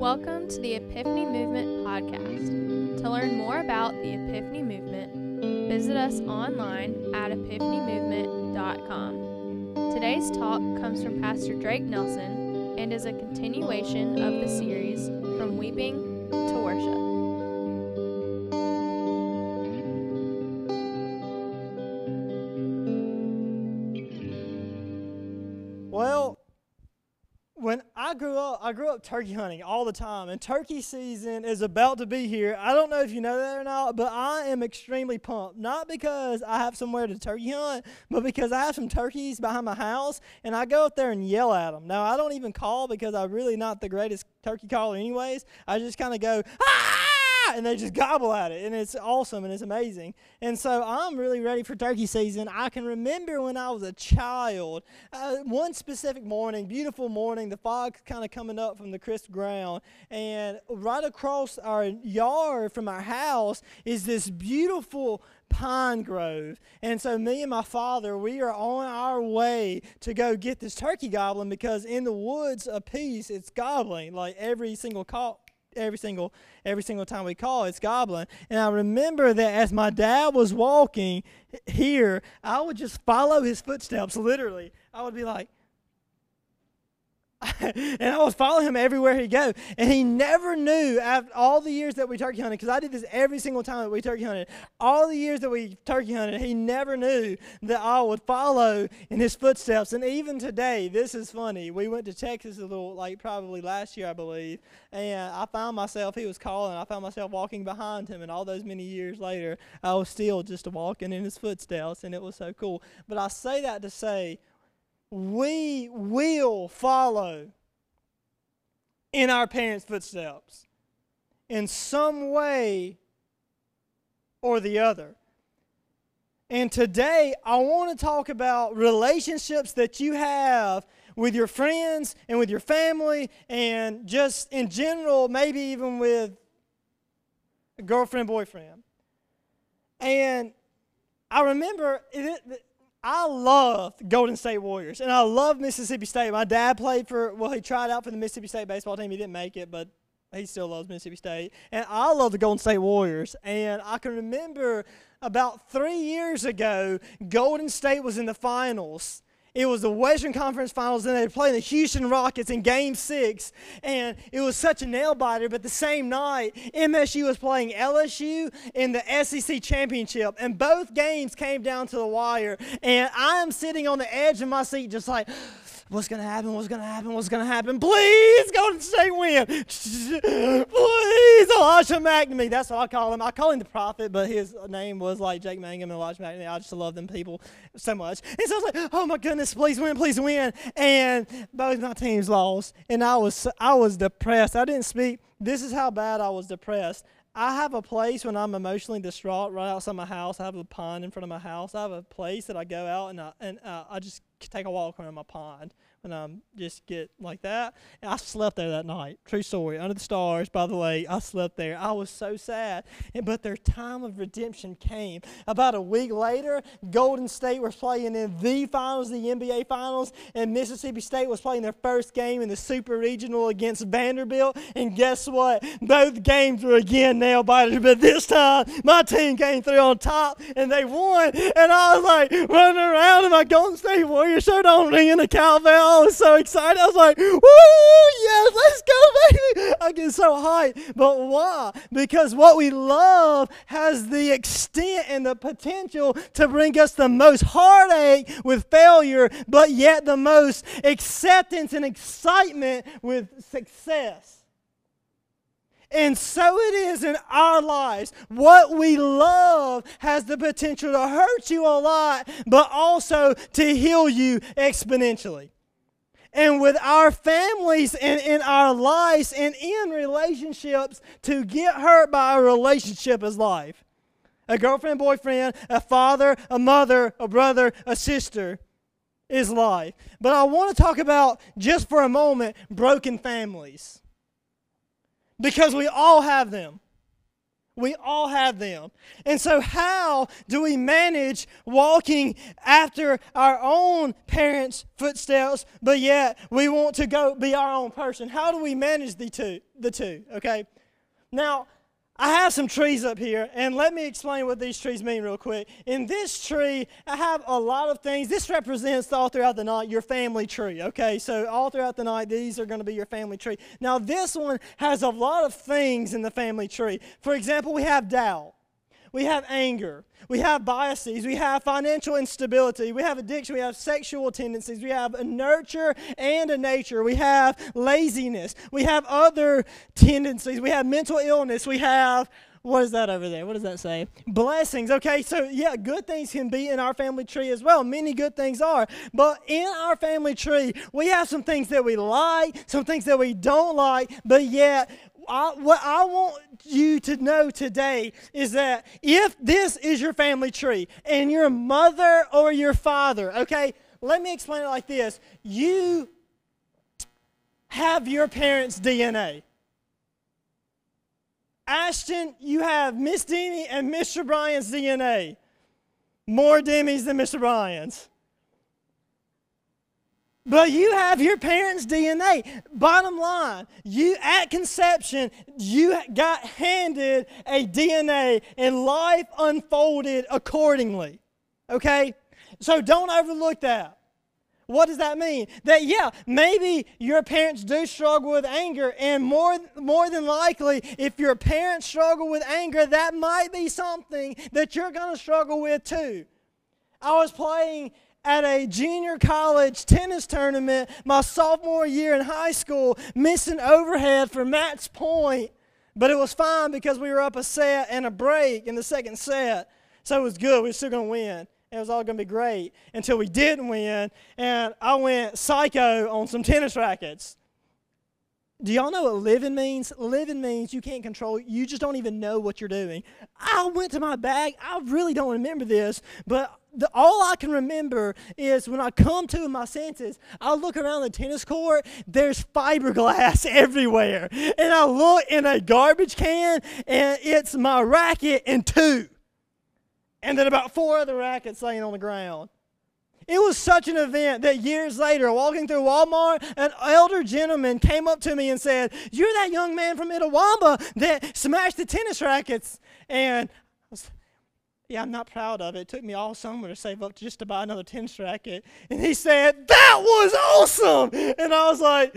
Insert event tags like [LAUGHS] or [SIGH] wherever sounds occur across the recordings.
Welcome to the Epiphany Movement podcast. To learn more about the Epiphany Movement, visit us online at epiphanymovement.com. Today's talk comes from Pastor Drake Nelson and is a continuation of the series From Weeping to Worship. Up, turkey hunting all the time, and turkey season is about to be here. I don't know if you know that or not, but I am extremely pumped. Not because I have somewhere to turkey hunt, but because I have some turkeys behind my house, and I go up there and yell at them. Now, I don't even call because I'm really not the greatest turkey caller, anyways. I just kind of go, ah! And they just gobble at it and it's awesome and it's amazing and so i'm really ready for turkey season i can remember when i was a child uh, one specific morning beautiful morning the fog's kind of coming up from the crisp ground and right across our yard from our house is this beautiful pine grove. And so me and my father, we are on our way to go get this turkey goblin because in the woods a piece it's gobbling like every single call every single every single time we call it's goblin. And i remember that as my dad was walking here i would just follow his footsteps literally. I would be like [LAUGHS] and I was following him everywhere he go, and he never knew after all the years that we turkey hunted. Because I did this every single time that we turkey hunted. All the years that we turkey hunted, he never knew that I would follow in his footsteps. And even today, this is funny. We went to Texas a little, like probably last year, I believe, and I found myself. He was calling. I found myself walking behind him, and all those many years later, I was still just walking in his footsteps, and it was so cool. But I say that to say we will follow in our parents' footsteps in some way or the other. And today, I want to talk about relationships that you have with your friends and with your family, and just in general, maybe even with a girlfriend, boyfriend. And I remember I love Golden State Warriors, and I love Mississippi State. My dad played for, well, he tried out for the Mississippi State baseball team. He didn't make it, but he still loves Mississippi State. And I love the Golden State Warriors. And I can remember about three years ago, Golden State was in the finals it was the Western Conference Finals, and they playing the Houston Rockets in Game Six, and it was such a nail biter. But the same night, MSU was playing LSU in the SEC Championship, and both games came down to the wire. And I am sitting on the edge of my seat, just like What's going to happen? What's going to happen? What's going to happen? Please, Golden State win. Please, oh, Elijah MacNamee. That's what I call him. I call him the prophet, but his name was like Jake Mangum and Elijah MacNamee. I just love them people so much. And so I was like, oh my goodness, please win, please win. And both my teams lost. And I was, I was depressed. I didn't speak. This is how bad I was depressed. I have a place when I'm emotionally distraught right outside my house. I have a pond in front of my house. I have a place that I go out and I, and uh, I just take a walk around my pond and um, just get like that. And I slept there that night. True story. Under the stars, by the way, I slept there. I was so sad. And, but their time of redemption came. About a week later, Golden State was playing in the finals, the NBA finals, and Mississippi State was playing their first game in the Super Regional against Vanderbilt. And guess what? Both games were again nail biters, but this time my team came through on top and they won. And I was like running around in my Golden State Warrior shirt on, ringing the cowbell I was so excited. I was like, woo, yes, let's go, baby. I get so hyped. But why? Because what we love has the extent and the potential to bring us the most heartache with failure, but yet the most acceptance and excitement with success. And so it is in our lives. What we love has the potential to hurt you a lot, but also to heal you exponentially and with our families and in our lives and in relationships to get hurt by a relationship is life. A girlfriend, boyfriend, a father, a mother, a brother, a sister is life. But I want to talk about, just for a moment, broken families. Because we all have them. We all have them. And so, how do we manage walking after our own parents' footsteps, but yet we want to go be our own person? How do we manage the two? The two, okay? Now, I have some trees up here, and let me explain what these trees mean real quick. In this tree, I have a lot of things. This represents all throughout the night your family tree, okay? So, all throughout the night, these are going to be your family tree. Now, this one has a lot of things in the family tree. For example, we have doubt we have anger, we have biases, we have financial instability, we have addiction, we have sexual tendencies, we have a nurture and a nature, we have laziness, we have other tendencies, we have mental illness, we have what is that over there? What does that say? Blessings. Okay, so yeah, good things can be in our family tree as well. Many good things are. But in our family tree, we have some things that we like, some things that we don't like, but yet I, what I want you to know today is that if this is your family tree and your mother or your father, okay, let me explain it like this. You have your parents' DNA. Ashton, you have Miss Deanie and Mr. Bryan's DNA. More Demi's than Mr. Bryan's. But you have your parents' DNA. Bottom line, you at conception, you got handed a DNA and life unfolded accordingly. Okay? So don't overlook that. What does that mean? That yeah, maybe your parents do struggle with anger, and more more than likely, if your parents struggle with anger, that might be something that you're gonna struggle with too. I was playing at a junior college tennis tournament my sophomore year in high school, missing overhead for match point. But it was fine because we were up a set and a break in the second set. So it was good. We were still going to win. It was all going to be great until we didn't win. And I went psycho on some tennis rackets. Do y'all know what living means? Living means you can't control, you just don't even know what you're doing. I went to my bag. I really don't remember this, but the, all I can remember is when I come to my senses, I look around the tennis court, there's fiberglass [LAUGHS] everywhere. And I look in a garbage can, and it's my racket and two. And then about four other rackets laying on the ground. It was such an event that years later, walking through Walmart, an elder gentleman came up to me and said, You're that young man from Itawamba that smashed the tennis rackets. And yeah, I'm not proud of it. It took me all summer to save up just to buy another tennis racket. And he said, That was awesome. And I was like,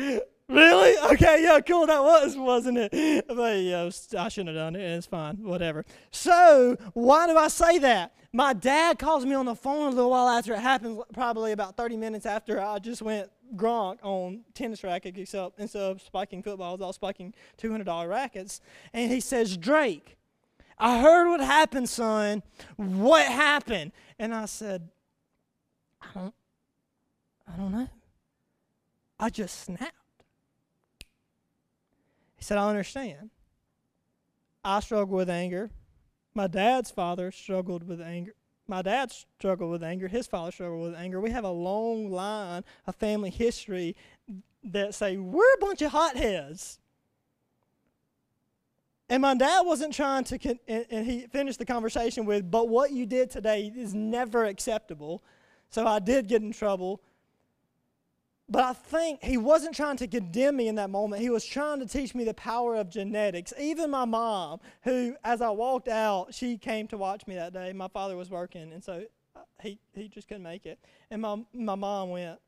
Really? Okay, yeah, cool. That was, wasn't it? But yeah, I shouldn't have done it. It's fine. Whatever. So, why do I say that? My dad calls me on the phone a little while after it happened, probably about 30 minutes after I just went Gronk on tennis racket, except instead of spiking footballs, I was spiking $200 rackets. And he says, Drake, I heard what happened, son. What happened? And I said, I don't, I don't know. I just snapped. He said, I understand. I struggle with anger. My dad's father struggled with anger. My dad struggled with anger. His father struggled with anger. We have a long line of family history that say we're a bunch of hotheads. And my dad wasn't trying to, con- and, and he finished the conversation with, but what you did today is never acceptable. So I did get in trouble. But I think he wasn't trying to condemn me in that moment. He was trying to teach me the power of genetics. Even my mom, who, as I walked out, she came to watch me that day. My father was working, and so uh, he, he just couldn't make it. And my, my mom went,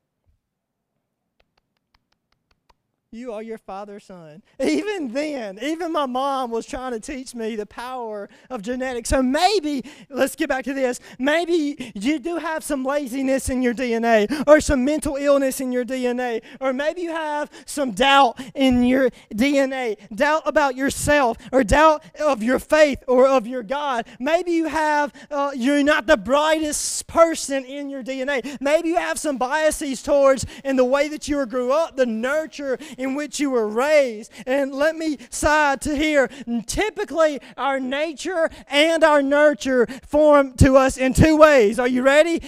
You are your father's son. [LAUGHS] Even then, even my mom was trying to teach me the power of genetics. So maybe, let's get back to this. Maybe you do have some laziness in your DNA, or some mental illness in your DNA, or maybe you have some doubt in your DNA doubt about yourself, or doubt of your faith or of your God. Maybe you have, uh, you're not the brightest person in your DNA. Maybe you have some biases towards in the way that you were grew up, the nurture in which you were raised. And let me side to here. Typically, our nature and our nurture form to us in two ways. Are you ready?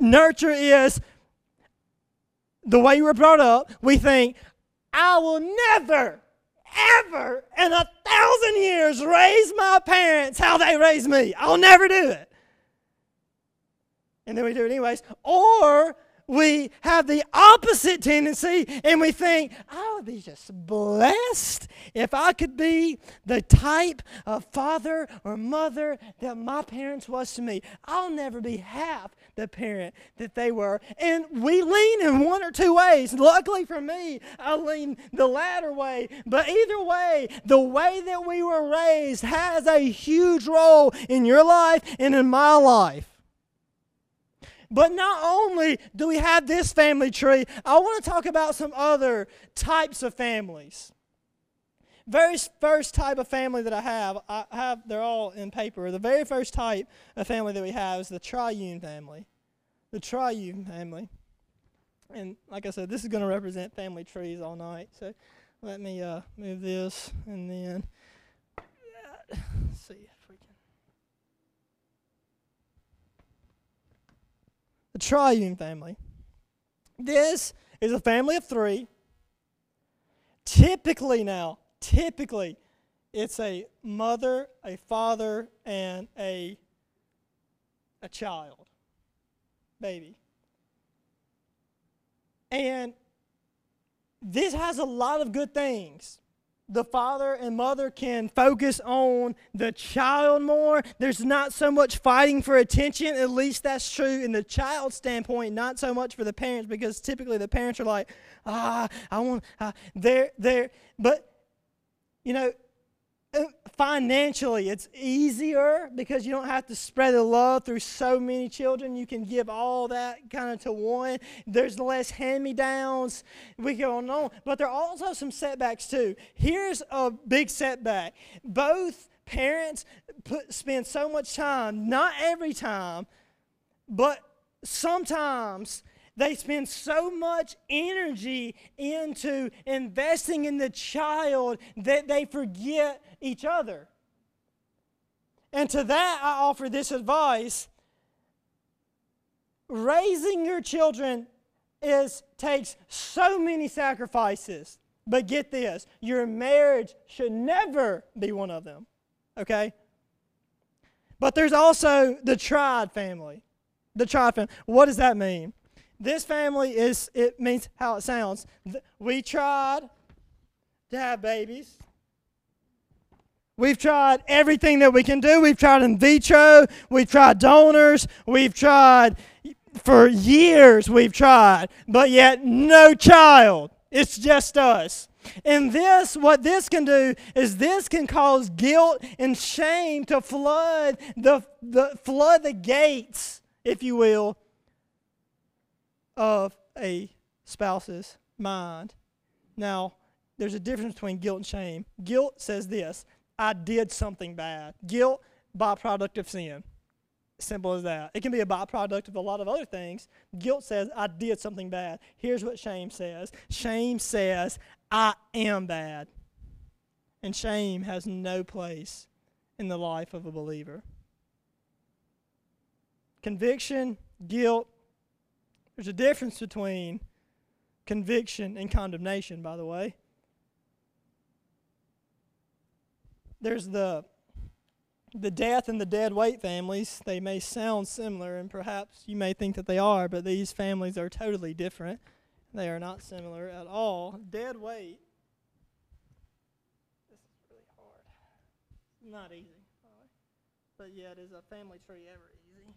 Nurture is the way you were brought up. We think, I will never, ever in a thousand years raise my parents how they raised me. I'll never do it. And then we do it anyways. Or we have the opposite tendency and we think, I would be just blessed if I could be the type of father or mother that my parents was to me. I'll never be half the parent that they were. And we lean in one or two ways. Luckily for me, I lean the latter way. But either way, the way that we were raised has a huge role in your life and in my life. But not only do we have this family tree, I want to talk about some other types of families. Very first type of family that I have, I have they're all in paper. The very first type of family that we have is the triune family. The triune family. And like I said, this is going to represent family trees all night. So let me uh, move this and then uh, see. the triune family. This is a family of three. Typically, now, typically, it's a mother, a father, and a, a child, baby. And this has a lot of good things the father and mother can focus on the child more. There's not so much fighting for attention. At least that's true in the child's standpoint, not so much for the parents, because typically the parents are like, ah, I want, ah. they're, they're, but, you know, Uh, financially it's easier because you don't have to spread the love through so many children. You can give all that kind of to one. There's less hand-me-downs. We go on. But there are also some setbacks too. Here's a big setback. Both parents put, spend so much time not every time but sometimes they spend so much energy into investing in the child that they forget each other. And to that, I offer this advice raising your children is takes so many sacrifices but get this your marriage should never be one of them okay but there's also the tried family the tried family what does that mean this family is, it means how it sounds. We tried to have babies. We've tried everything that we can do. We've tried in vitro. We've tried donors. We've tried for years. We've tried, but yet no child. It's just us. And this, what this can do is this can cause guilt and shame to flood the, the flood the gates, if you will, of a spouse's mind. Now, there's a difference between guilt and shame. Guilt says this I did something bad. Guilt, byproduct of sin. Simple as that. It can be a byproduct of a lot of other things. Guilt says, I did something bad. Here's what shame says shame says, I am bad. And shame has no place in the life of a believer. Conviction, guilt, there's a difference between conviction and condemnation, by the way. There's the the death and the dead weight families. They may sound similar, and perhaps you may think that they are, but these families are totally different. They are not similar at all. Dead weight. This is really hard. Not easy, but yet is a family tree ever easy?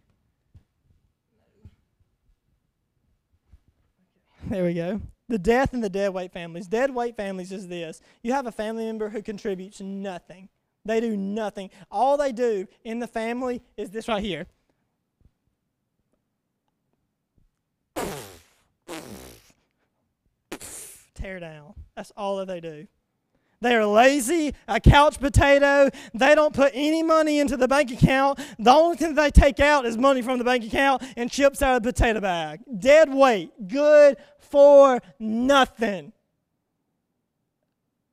There we go. The death and the dead weight families. Dead weight families is this you have a family member who contributes nothing. They do nothing. All they do in the family is this right here. Tear down. That's all that they do. They are lazy, a couch potato. They don't put any money into the bank account. The only thing they take out is money from the bank account and chips out of the potato bag. Dead weight, good for nothing.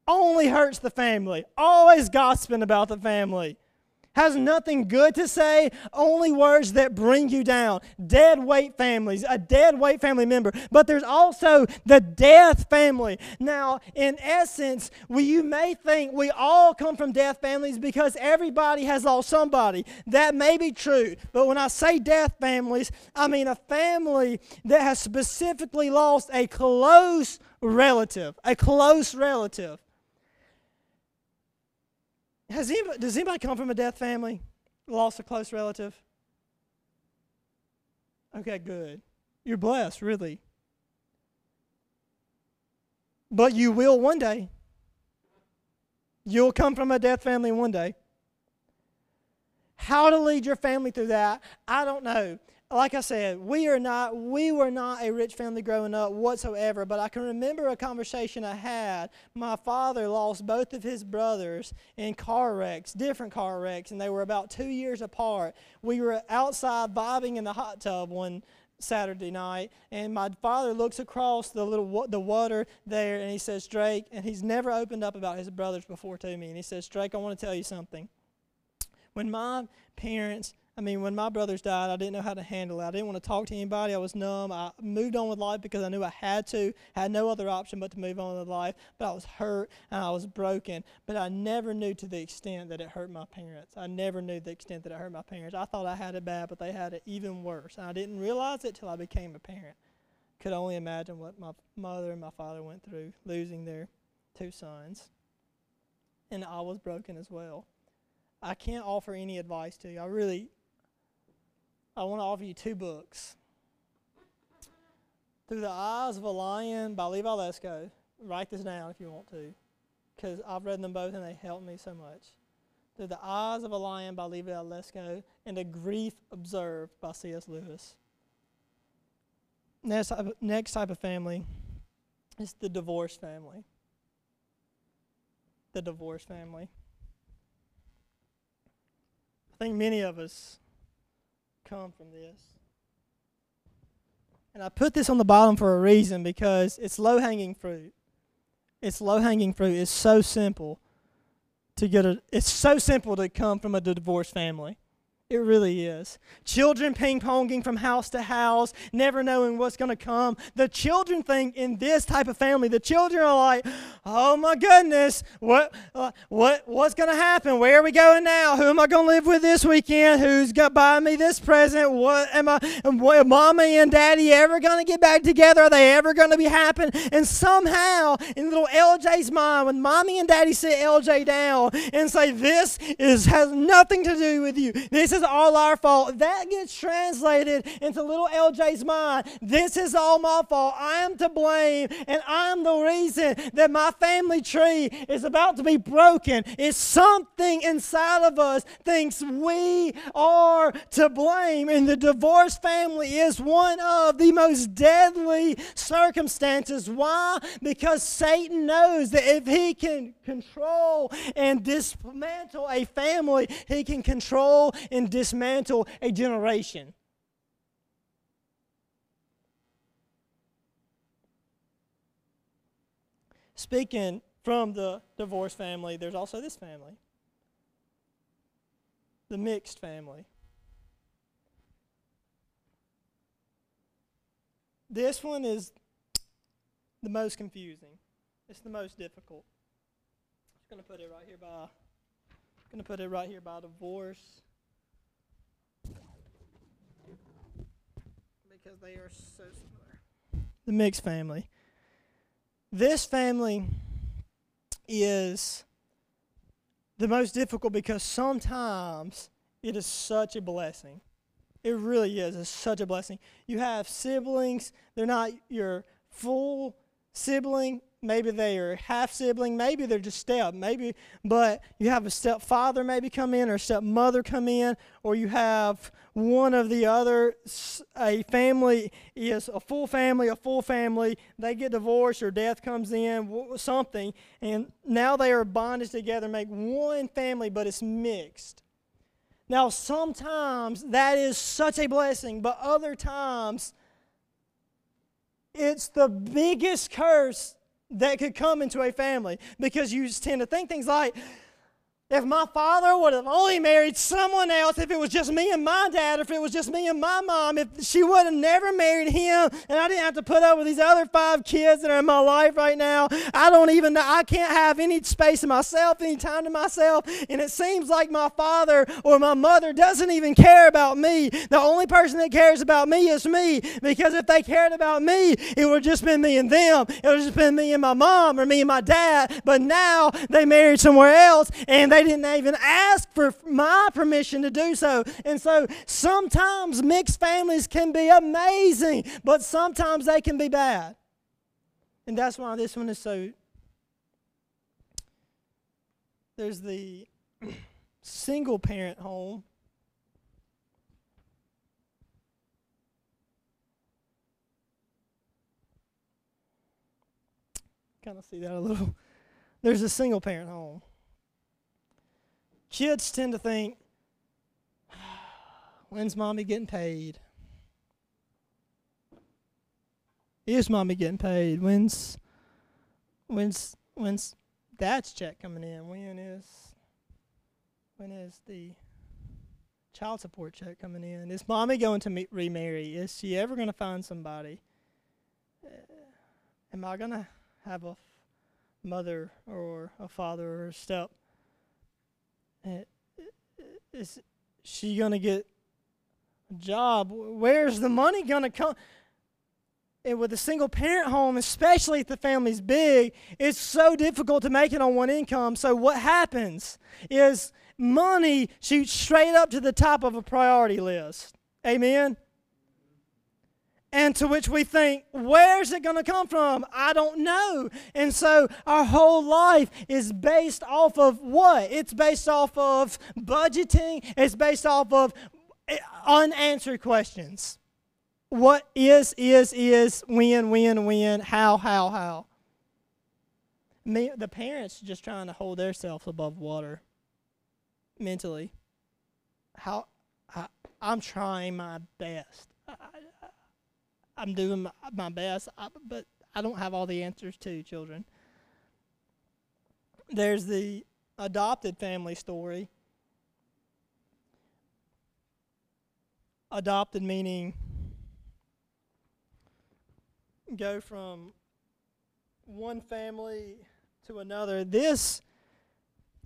Only hurts the family. Always gossiping about the family. Has nothing good to say, only words that bring you down. Dead weight families, a dead weight family member. But there's also the death family. Now, in essence, we, you may think we all come from death families because everybody has lost somebody. That may be true. But when I say death families, I mean a family that has specifically lost a close relative, a close relative. Has anybody, does anybody come from a death family? Lost a close relative? Okay, good. You're blessed, really. But you will one day. You'll come from a death family one day. How to lead your family through that, I don't know like I said, we are not we were not a rich family growing up whatsoever, but I can remember a conversation I had. My father lost both of his brothers in car wrecks, different car wrecks, and they were about 2 years apart. We were outside vibing in the hot tub one Saturday night, and my father looks across the little the water there, and he says, "Drake," and he's never opened up about his brothers before to me, and he says, "Drake, I want to tell you something. When my parents I mean, when my brothers died, I didn't know how to handle it. I didn't want to talk to anybody. I was numb. I moved on with life because I knew I had to. I had no other option but to move on with life. But I was hurt and I was broken. But I never knew to the extent that it hurt my parents. I never knew the extent that it hurt my parents. I thought I had it bad, but they had it even worse. And I didn't realize it till I became a parent. Could only imagine what my mother and my father went through, losing their two sons. And I was broken as well. I can't offer any advice to you. I really, I want to offer you two books. Through the Eyes of a Lion by Levi Lusko. Write this down if you want to, because I've read them both and they helped me so much. Through the Eyes of a Lion by Levi Lusko and A Grief Observed by C.S. Lewis. Next next type of family is the divorce family. The divorce family. I think many of us come from this. And I put this on the bottom for a reason because it's low hanging fruit. It's low hanging fruit. It's so simple to get a it's so simple to come from a divorced family. It really is. Children ping ponging from house to house, never knowing what's going to come. The children think in this type of family, the children are like, "Oh my goodness, what, uh, what, what's going to happen? Where are we going now? Who am I going to live with this weekend? Who's going to buy me this present? What am I? What, mommy and daddy ever going to get back together? Are they ever going to be happy?" And somehow, in little LJ's mind, when mommy and daddy sit LJ down and say, "This is has nothing to do with you. This is is all our fault. That gets translated into little LJ's mind. This is all my fault. I am to blame, and I'm the reason that my family tree is about to be broken. It's something inside of us thinks we are to blame, and the divorced family is one of the most deadly circumstances. Why? Because Satan knows that if he can control and dismantle a family, he can control and dismantle a generation. Speaking from the divorced family, there's also this family the mixed family. This one is the most confusing. It's the most difficult. I'm just to put it right here by I'm to put it right here by divorce. Because they are so similar. The mixed family. This family is the most difficult because sometimes it is such a blessing. It really is. It's such a blessing. You have siblings, they're not your full sibling, maybe they are half sibling, maybe they're just step, maybe, but you have a stepfather maybe come in or a stepmother come in, or you have one of the other, a family is a full family, a full family, they get divorced or death comes in, something, and now they are bonded together, make one family, but it's mixed. Now, sometimes that is such a blessing, but other times it's the biggest curse that could come into a family because you tend to think things like, If my father would have only married someone else, if it was just me and my dad, if it was just me and my mom, if she would have never married him and I didn't have to put up with these other five kids that are in my life right now, I don't even know, I can't have any space to myself, any time to myself. And it seems like my father or my mother doesn't even care about me. The only person that cares about me is me because if they cared about me, it would have just been me and them. It would have just been me and my mom or me and my dad. But now they married somewhere else and they they didn't even ask for my permission to do so. And so sometimes mixed families can be amazing, but sometimes they can be bad. And that's why this one is so. There's the single parent home. Kind of see that a little. There's a single parent home kids tend to think, [SIGHS] when's mommy getting paid? Is mommy getting paid? When's when's when's dad's check coming in? When is when is the child support check coming in? Is mommy going to remarry? Is she ever going to find somebody? Uh, am I going to have a f- mother or a father or a step is she going to get a job? Where's the money going to come? And with a single parent home, especially if the family's big, it's so difficult to make it on one income. So, what happens is money shoots straight up to the top of a priority list. Amen? And to which we think, where's it going to come from? I don't know. And so our whole life is based off of what? It's based off of budgeting, it's based off of eh, unanswered questions. What is, is, is, when, when, when, how, how, how. Me, the parents just trying to hold themselves above water mentally. How I, I'm trying my best. I, I'm doing my, best, I, but I don't have all the answers to children. There's the adopted family story. Adopted meaning go from one family to another. This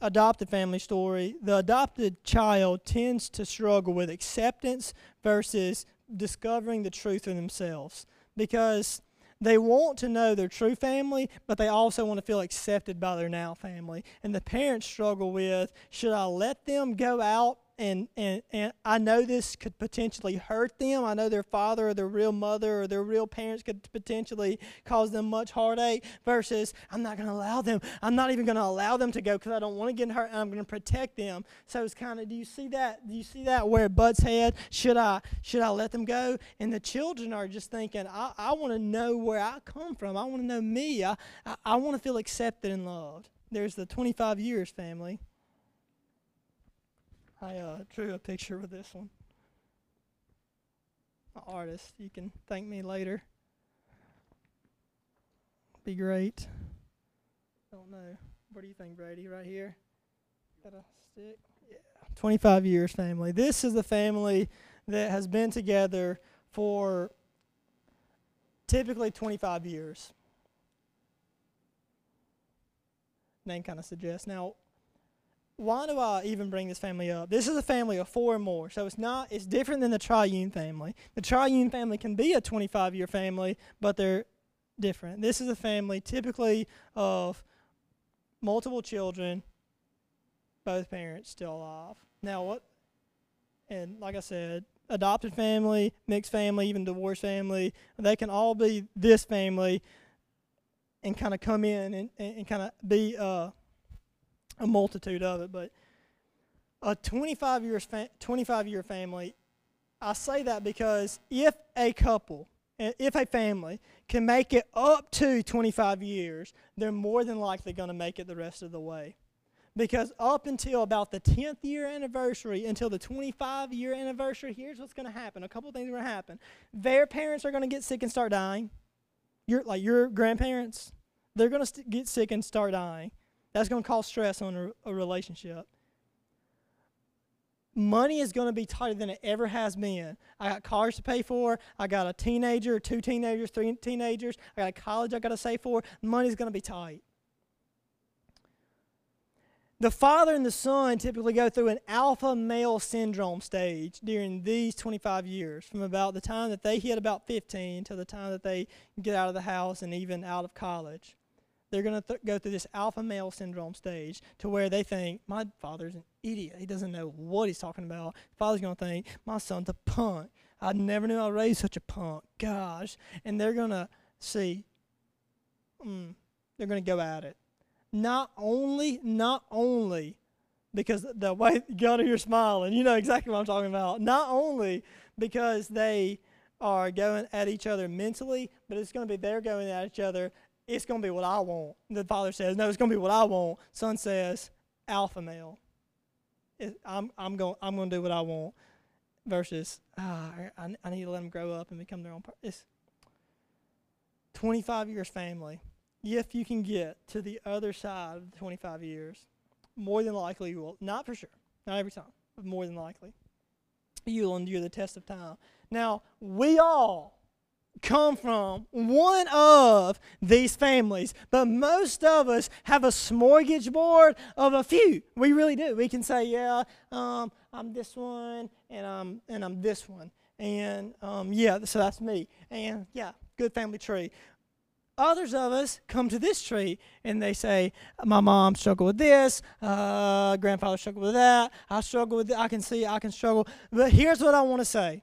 adopted family story, the adopted child tends to struggle with acceptance versus discovering the truth in themselves because they want to know their true family, but they also want to feel accepted by their now family. And the parents struggle with should I let them go out and, and, and I know this could potentially hurt them. I know their father or their real mother or their real parents could potentially cause them much heartache. Versus, I'm not going to allow them. I'm not even going to allow them to go because I don't want to get hurt. and I'm going to protect them. So it's kind of, do you see that? Do you see that where butts head? Should I should I let them go? And the children are just thinking, I, I want to know where I come from. I want to know me. I, I, I want to feel accepted and loved. There's the 25 years family. I uh, drew a picture with this one. An artist. You can thank me later. Be great. Don't know. What do you think, Brady? Right here? Got a stick? Yeah. 25 years family. This is the family that has been together for typically 25 years. Name kind of suggests. Now, why do I even bring this family up? This is a family of four or more, so it's not. It's different than the triune family. The triune family can be a 25-year family, but they're different. This is a family typically of multiple children, both parents still alive. Now what? And like I said, adopted family, mixed family, even divorced family, they can all be this family, and kind of come in and, and, and kind of be. Uh, a multitude of it, but a 25 years fa- 25 year family, I say that because if a couple, eh, if a family can make it up to 25 years, they're more than likely going to make it the rest of the way. Because up until about the 10th year anniversary, until the 25 year anniversary, here's what's going to happen. A couple things are going to happen. Their parents are going to get sick and start dying. Your, like your grandparents, they're going to st- get sick and start dying. That's going to cause stress on a, a relationship. money is going to be tighter than it ever has been. I got cars to pay for. I got a teenager, two teenagers, three teenagers. I got a college I got to save for. Money's going to be tight. The father and the son typically go through an alpha male syndrome stage during these 25 years, from about the time that they hit about 15 to the time that they get out of the house and even out of college. They're going to th- go through this alpha male syndrome stage to where they think, my father's an idiot. He doesn't know what he's talking about. Father's going to think, my son's a punk. I never knew I raised such a punk. Gosh. And they're going to see, mm, they're going to go at it not only, not only because the way [LAUGHS] God, you're smiling, you know exactly what I'm talking about. Not only because they are going at each other mentally, but it's going to be they're going at each other. It's going to be what I want. The father says, "No, it's going to be what I want." Son says, "Alpha male." I'm I'm going I'm going to do what I want. Versus, ah, I, I need to let them grow up and become their own. person. it's 25 years family if you can get to the other side of the 25 years, more than likely you will, not for sure, not every time, but more than likely, you'll endure the test of time. Now, we all come from one of these families, but most of us have a smorgasbord of a few. We really do. We can say, yeah, um, I'm this one, and I'm and I'm this one, and um, yeah, so that's me, and yeah, good family tree. Others of us come to this tree and they say, "My mom struggled with this, uh, grandfather struggled with that. I struggle with. It. I can see. I can struggle." But here's what I want to say: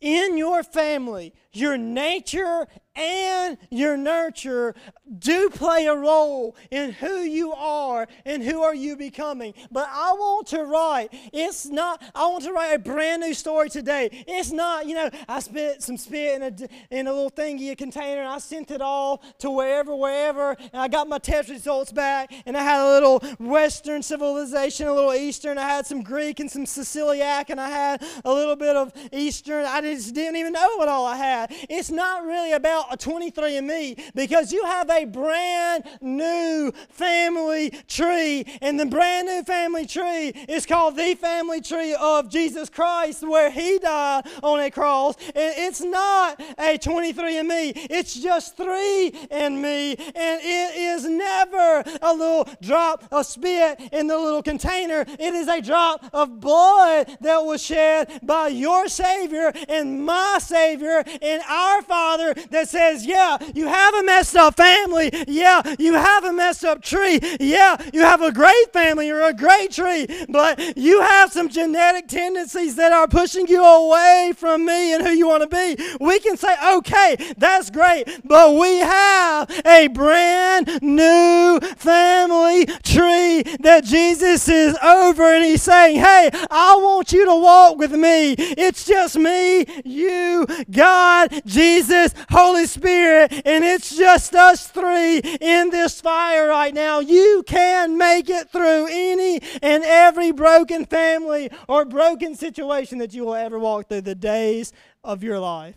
in your family, your nature and your nurture do play a role in who you are and who are you becoming. But I want to write, it's not, I want to write a brand new story today. It's not, you know, I spit some spit in a, in a little thingy, a container, and I sent it all to wherever, wherever, and I got my test results back, and I had a little Western civilization, a little Eastern, I had some Greek and some Siciliac, and I had a little bit of Eastern. I just didn't even know what all I had. It's not really about a 23andMe because you have a brand new family tree. And the brand new family tree is called the family tree of Jesus Christ, where He died on a cross. And it's not a 23andMe, it's just three and me. And it is never a little drop of spit in the little container, it is a drop of blood that was shed by your Savior and my Savior and our Father that says, Yeah, you have a messed up family. Yeah, you have a messed up tree. Yeah, you have a great family. You're a great tree. But you have some genetic tendencies that are pushing you away from me and who you want to be. We can say, Okay, that's great. But we have a brand new family tree that Jesus is over and he's saying, Hey, I want you to walk with me. It's just me, you, God, Jesus, Holy Spirit, and it's just us three in this fire right now. You can make it through any and every broken family or broken situation that you will ever walk through the days of your life.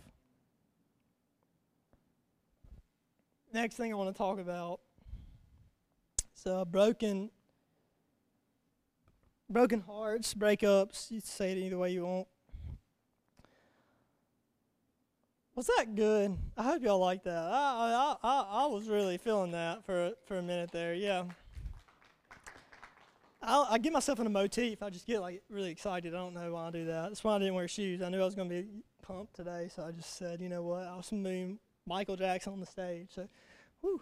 Next thing I want to talk about is uh, broken broken hearts, breakups. You say it either way you want. Was that good? I hope y'all like that. I, I, I, I was really feeling that for, for a minute there. Yeah. I'll, I get myself in a motif. I just get like really excited. I don't know why I do that. That's why I didn't wear shoes. I knew I was going to be pumped today, so I just said, you know what? I'll moon Michael Jackson on the stage. So, whew.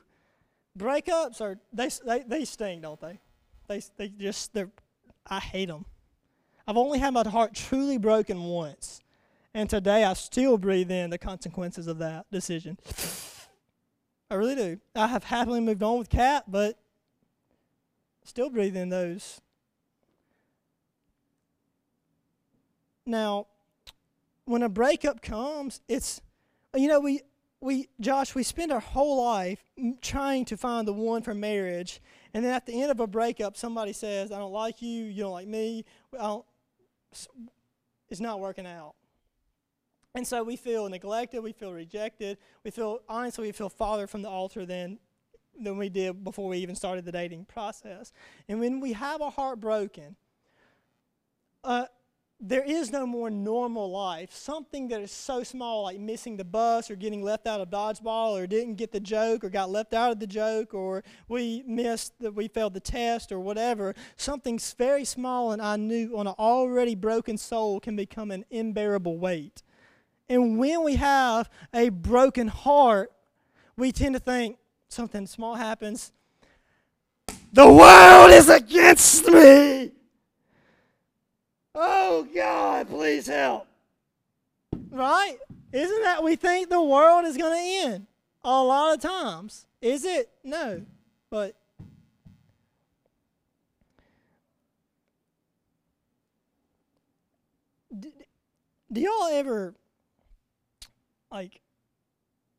breakups are they they they sting, don't they? They they just they're. I hate them. I've only had my heart truly broken once. And today I still breathe in the consequences of that decision. I really do. I have happily moved on with Kat, but still breathe in those. Now, when a breakup comes, it's you know we we Josh we spend our whole life trying to find the one for marriage, and then at the end of a breakup, somebody says, "I don't like you. You don't like me. it's not working out." And so we feel neglected, we feel rejected, we feel, honestly, we feel farther from the altar than than we did before we even started the dating process. And when we have our heart broken, uh, there is no more normal life. Something that is so small, like missing the bus or getting left out of dodgeball or didn't get the joke or got left out of the joke or we missed that we failed the test or whatever. Something very small and I knew on an already broken soul can become an unbearable weight. And when we have a broken heart, we tend to think something small happens. The world is against me. Oh God, please help. Right? Isn't that we think the world is going to end a lot of times? Is it? No. But do, y'all ever like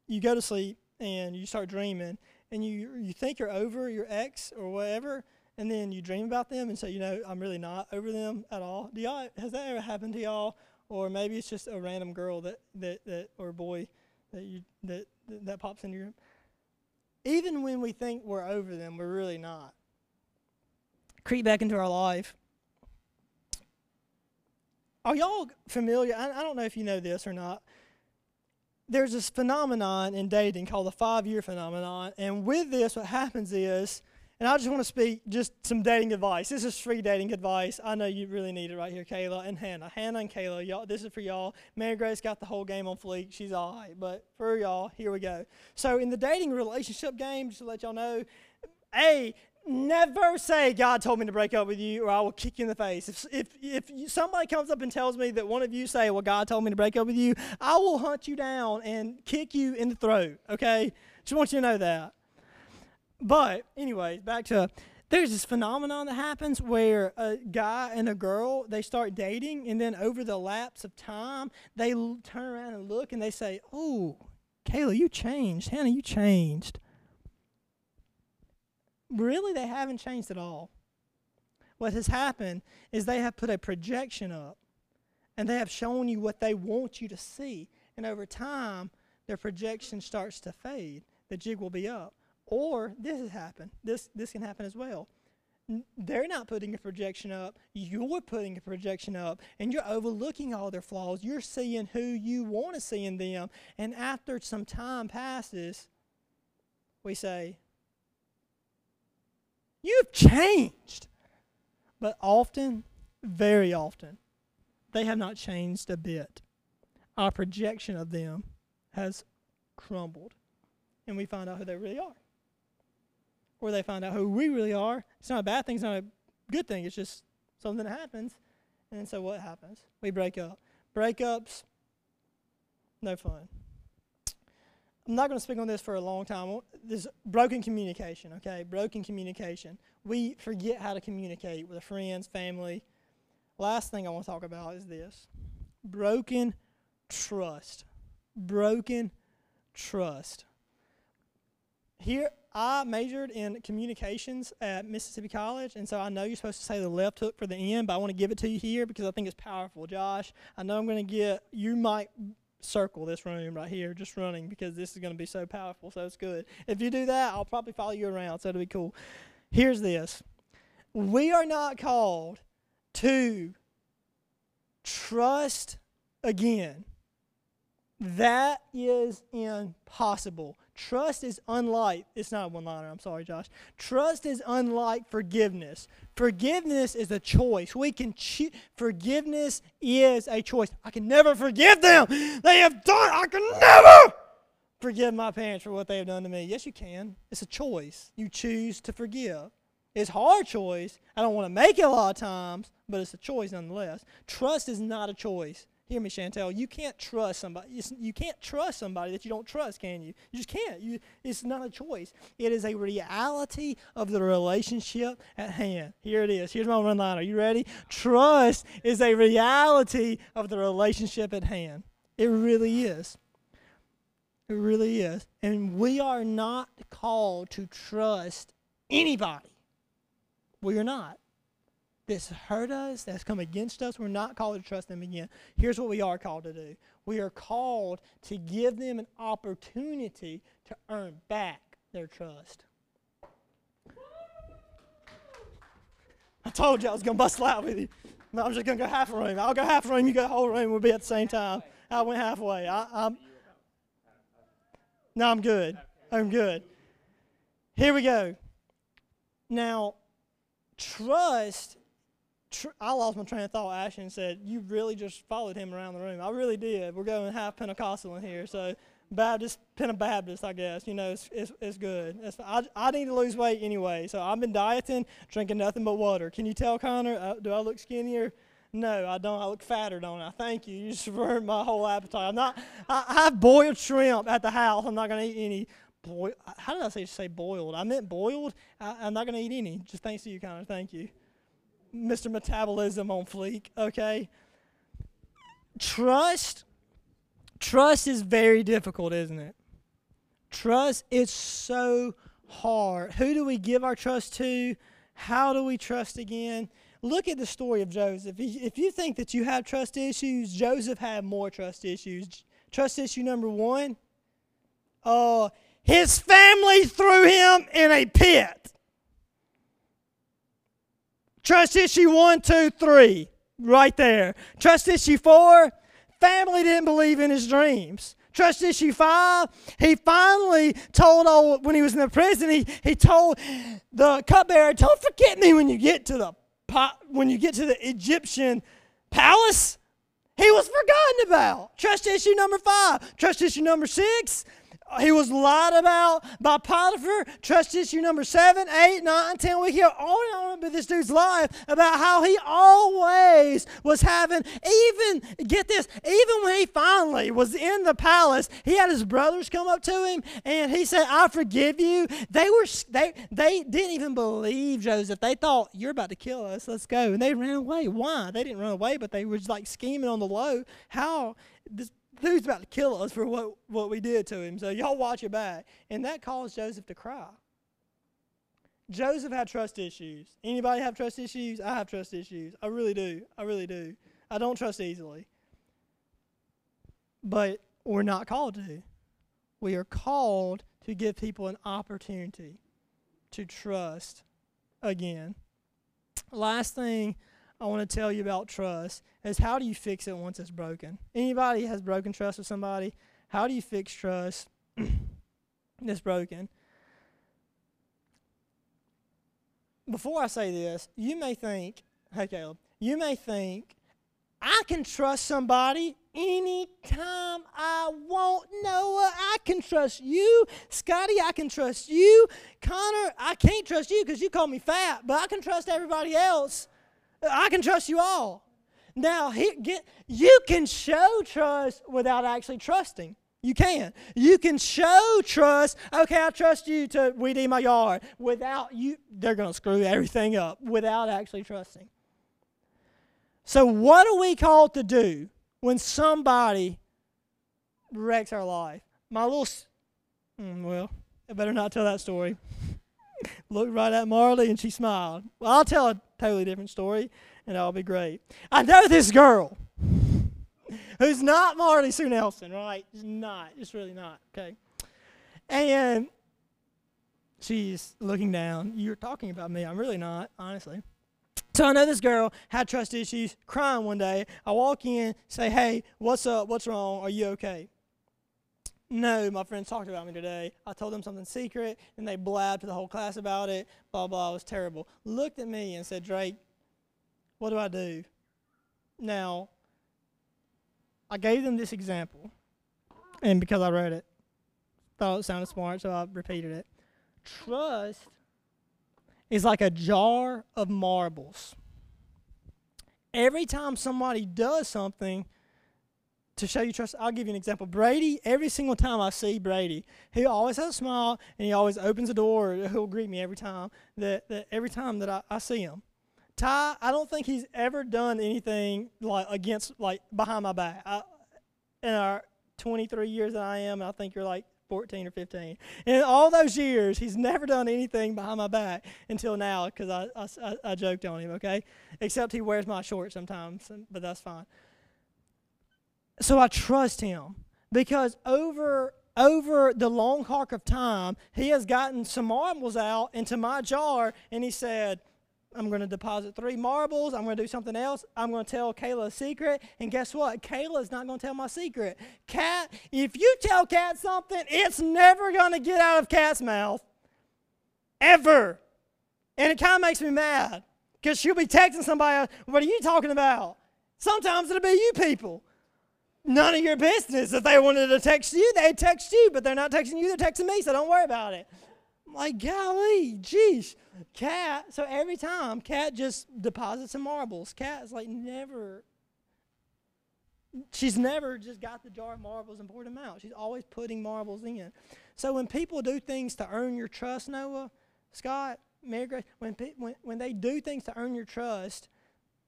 you go to sleep and you start dreaming and you you think you're over your ex or whatever and then you dream about them and say, you know, I'm really not over them at all. Do y'all has that ever happened to y'all? Or maybe it's just a random girl that that, that or boy that you that, that pops into your room. Even when we think we're over them, we're really not. Creep back into our life. Are y'all familiar? I, I don't know if you know this or not there's this phenomenon in dating called the five year phenomenon. And with this, what happens is, and I just want to speak just some dating advice. This is free dating advice. I know you really need it right here, Kayla and Hannah. Hannah and Kayla, y'all, this is for y'all. Mary Grace got the whole game on fleek. She's all right. But for y'all, here we go. So, in the dating relationship game, just to let y'all know, A, never say God told me to break up with you or I will kick you in the face. If, if, if somebody comes up and tells me that one of you say, well, God told me to break up with you, I will hunt you down and kick you in the throat, okay? Just want you to know that. But, anyways, back to there's this phenomenon that happens where a guy and a girl they start dating and then over the lapse of time they l- turn around and look and they say oh kayla you changed hannah you changed really they haven't changed at all. What has happened is they have put a projection up and they have shown you what they want you to see. And over time, their projection starts to fade. The jig will be up. Or this has happened. This, this can happen as well. they're not putting a projection up. You're putting a projection up. And you're overlooking all their flaws. You're seeing who you want to see in them. And after some time passes, we say, You've changed. But often, very often, they have not changed a bit. Our projection of them has crumbled, and we find out who they really are. Or they find out who we really are. It's not a bad thing, it's not a good thing, it's just something that happens. And so what happens? We break up. Breakups, no fun. I'm not going to speak on this for a long time. This broken communication, okay? Broken communication. We forget how to communicate with our friends, family. Last thing I want to talk about is this broken trust. Broken trust. Here, I majored in communications at Mississippi College, and so I know you're supposed to say the left hook for the end, but I want to give it to you here because I think it's powerful. Josh, I know I'm going to get, you might circle this room right here, just running because this is going to be so powerful. So it's good. If you do that, I'll probably follow you around. So it'll be cool. Here's this we are not called to trust again. That is impossible. Trust is unlike, it's not a one liner, I'm sorry, Josh. Trust is unlike forgiveness. Forgiveness is a choice. We can choose, forgiveness is a choice. I can never forgive them. They have done, I can never forgive my parents for what they have done to me. Yes, you can. It's a choice. You choose to forgive. It's a hard choice. I don't want to make it a lot of times, but it's a choice nonetheless. Trust is not a choice. Hear me, Chantel. You can't trust somebody. you can't trust somebody that you don't trust, can you? You just can't. You, it's not a choice. It is a reality of the relationship at hand. Here it is. Here's my one liner. You ready? Trust is a reality of the relationship at hand. It really is. It really is. And we are not called to trust anybody. We are not that's hurt us, that's come against us, we're not called to trust them again. Here's what we are called to do we are called to give them an opportunity to earn back their trust. I told you I was going to bust loud with you. No, I'm just going to go half a room. I'll go half a room, you go whole room, we'll be at the same time. I went halfway. I, am no, I'm good. I'm good. Here we go. Now, trust Tr- I lost my train of thought. Ashton said, "You really just followed him around the room." I really did. We're going half Pentecostal in here, so Baptist, Pentabaptist, I guess. You know, it's, it's, it's good. It's, I, I need to lose weight anyway, so I've been dieting, drinking nothing but water. Can you tell, Connor? Uh, do I look skinnier? No, I don't. I look fatter, don't I? Thank you. You [LAUGHS] just ruined my whole appetite. I'm not. I, I have boiled shrimp at the house. I'm not going to eat any. Boil, how did I say say boiled? I meant boiled. I, I'm not going to eat any. Just thanks to you, Connor. Thank you, Mr. Metabolism on fleek. Okay. Trust Trust is very difficult, isn't it? Trust is so hard. Who do we give our trust to? How do we trust again? Look at the story of Joseph. If you think that you have trust issues, Joseph had more trust issues. Trust issue number one uh, his family threw him in a pit. Trust issue one, two, three, right there. Trust issue four, Family didn't believe in his dreams. Trust issue five, he finally told old, when he was in the prison, he, he told the cupbearer, don't forget me when you get to the pot when you get to the Egyptian palace. He was forgotten about. Trust issue number five. Trust issue number six, he was lied about by Potiphar. Trust issue number seven, eight, nine, ten. We hear on and on about this dude's life about how he always was having, even, get this, even when he finally was in the palace, he had his brothers come up to him and he said, I forgive you. They were, they, they didn't even believe Joseph. They thought, you're about to kill us. Let's go. And they ran away. Why? They didn't run away, but they were like scheming on the low. How? This, Who's about to kill us for what, what we did to him. So y'all watch your back. And that caused Joseph to cry. Joseph had trust issues. Anybody have trust issues? I have trust issues. I really do. I really do. I don't trust easily. But we're not called to. We are called to give people an opportunity to trust again. Last thing I want to tell you about trust is how do you fix it once it's broken? Anybody has broken trust with somebody? How do you fix trust [CLEARS THROAT] that's broken? Before I say this, you may think, hey Caleb, you may think, I can trust somebody anytime I want. Noah, I can trust you. Scotty, I can trust you. Connor, I can't trust you because you call me fat, but I can trust everybody else. I can trust you all. Now, he, get, you can show trust without actually trusting. You can. You can show trust. Okay, I trust you to weed in my yard. Without you, they're going to screw everything up without actually trusting. So, what are we called to do when somebody wrecks our life? My little, mm, well, I better not tell that story. [LAUGHS] Looked right at Marley and she smiled. Well, I'll tell a totally different story and it'll be great. I know this girl who's not Marley Sue Nelson, right? She's not. It's really not. Okay. And she's looking down. You're talking about me. I'm really not, honestly. So I know this girl had trust issues, crying one day. I walk in, say, "Hey, what's up? What's wrong? Are you okay?" No, my friends talked about me today. I told them something secret, and they blabbed to the whole class about it. Blah blah. It was terrible. Looked at me and said, "Drake, what do I do?" Now, I gave them this example, and because I read it, thought it sounded smart, so I repeated it. Trust is like a jar of marbles. Every time somebody does something to show you trust, I'll give you an example. Brady, every single time I see Brady, he always has a smile and he always opens the door. He'll greet me every time that, that every time that I, I see him. Ty, I don't think he's ever done anything like against like behind my back. I, in our 23 years that I am, I think you're like 14 or 15. In all those years, he's never done anything behind my back until now because I, I, I, joked on him, okay? Except he wears my shorts sometimes, but that's fine. So I trust him because over over the long arc of time, he has gotten some marbles out into my jar and he said, I'm going to deposit three marbles. I'm going to do something else. I'm going to tell Kayla a secret. And guess what? Kayla is not going to tell my secret. Cat, if you tell Cat something, it's never going to get out of Cat's mouth. Ever. And it kind of makes me mad because she'll be texting somebody. What are you talking about? Sometimes it'll be you people. None of your business. If they wanted to text you, they'd text you, but they're not texting you, they're texting me, so don't worry about it. I'm like, golly, geez. Cat, so every time, Cat just deposits some marbles. Cat's like never, she's never just got the jar of marbles and poured them out. She's always putting marbles in. So when people do things to earn your trust, Noah, Scott, Mary Grace, when, when, when they do things to earn your trust,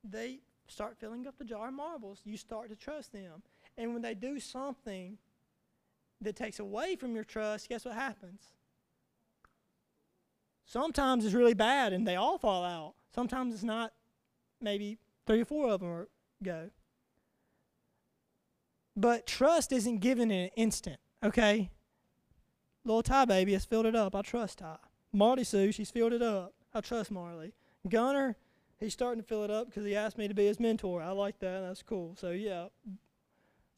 they start filling up the jar of marbles. You start to trust them. And when they do something that takes away from your trust, guess what happens? Sometimes it's really bad and they all fall out. Sometimes it's not, maybe three or four of them go. But trust isn't given in an instant, okay? Little Ty baby has filled it up. I trust Ty. Marley Sue, she's filled it up. I trust Marley. Gunner, he's starting to fill it up because he asked me to be his mentor. I like that. That's cool. So, yeah,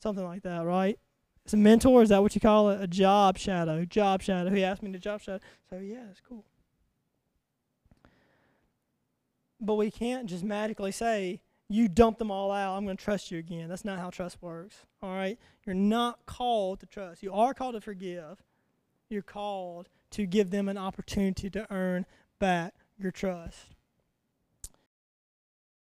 something like that, right? It's a mentor. Is that what you call it? A job shadow. Job shadow. He asked me to job shadow. So, yeah, it's cool. But we can't just magically say, you dump them all out, I'm going to trust you again. That's not how trust works. All right? You're not called to trust. You are called to forgive. You're called to give them an opportunity to earn back your trust.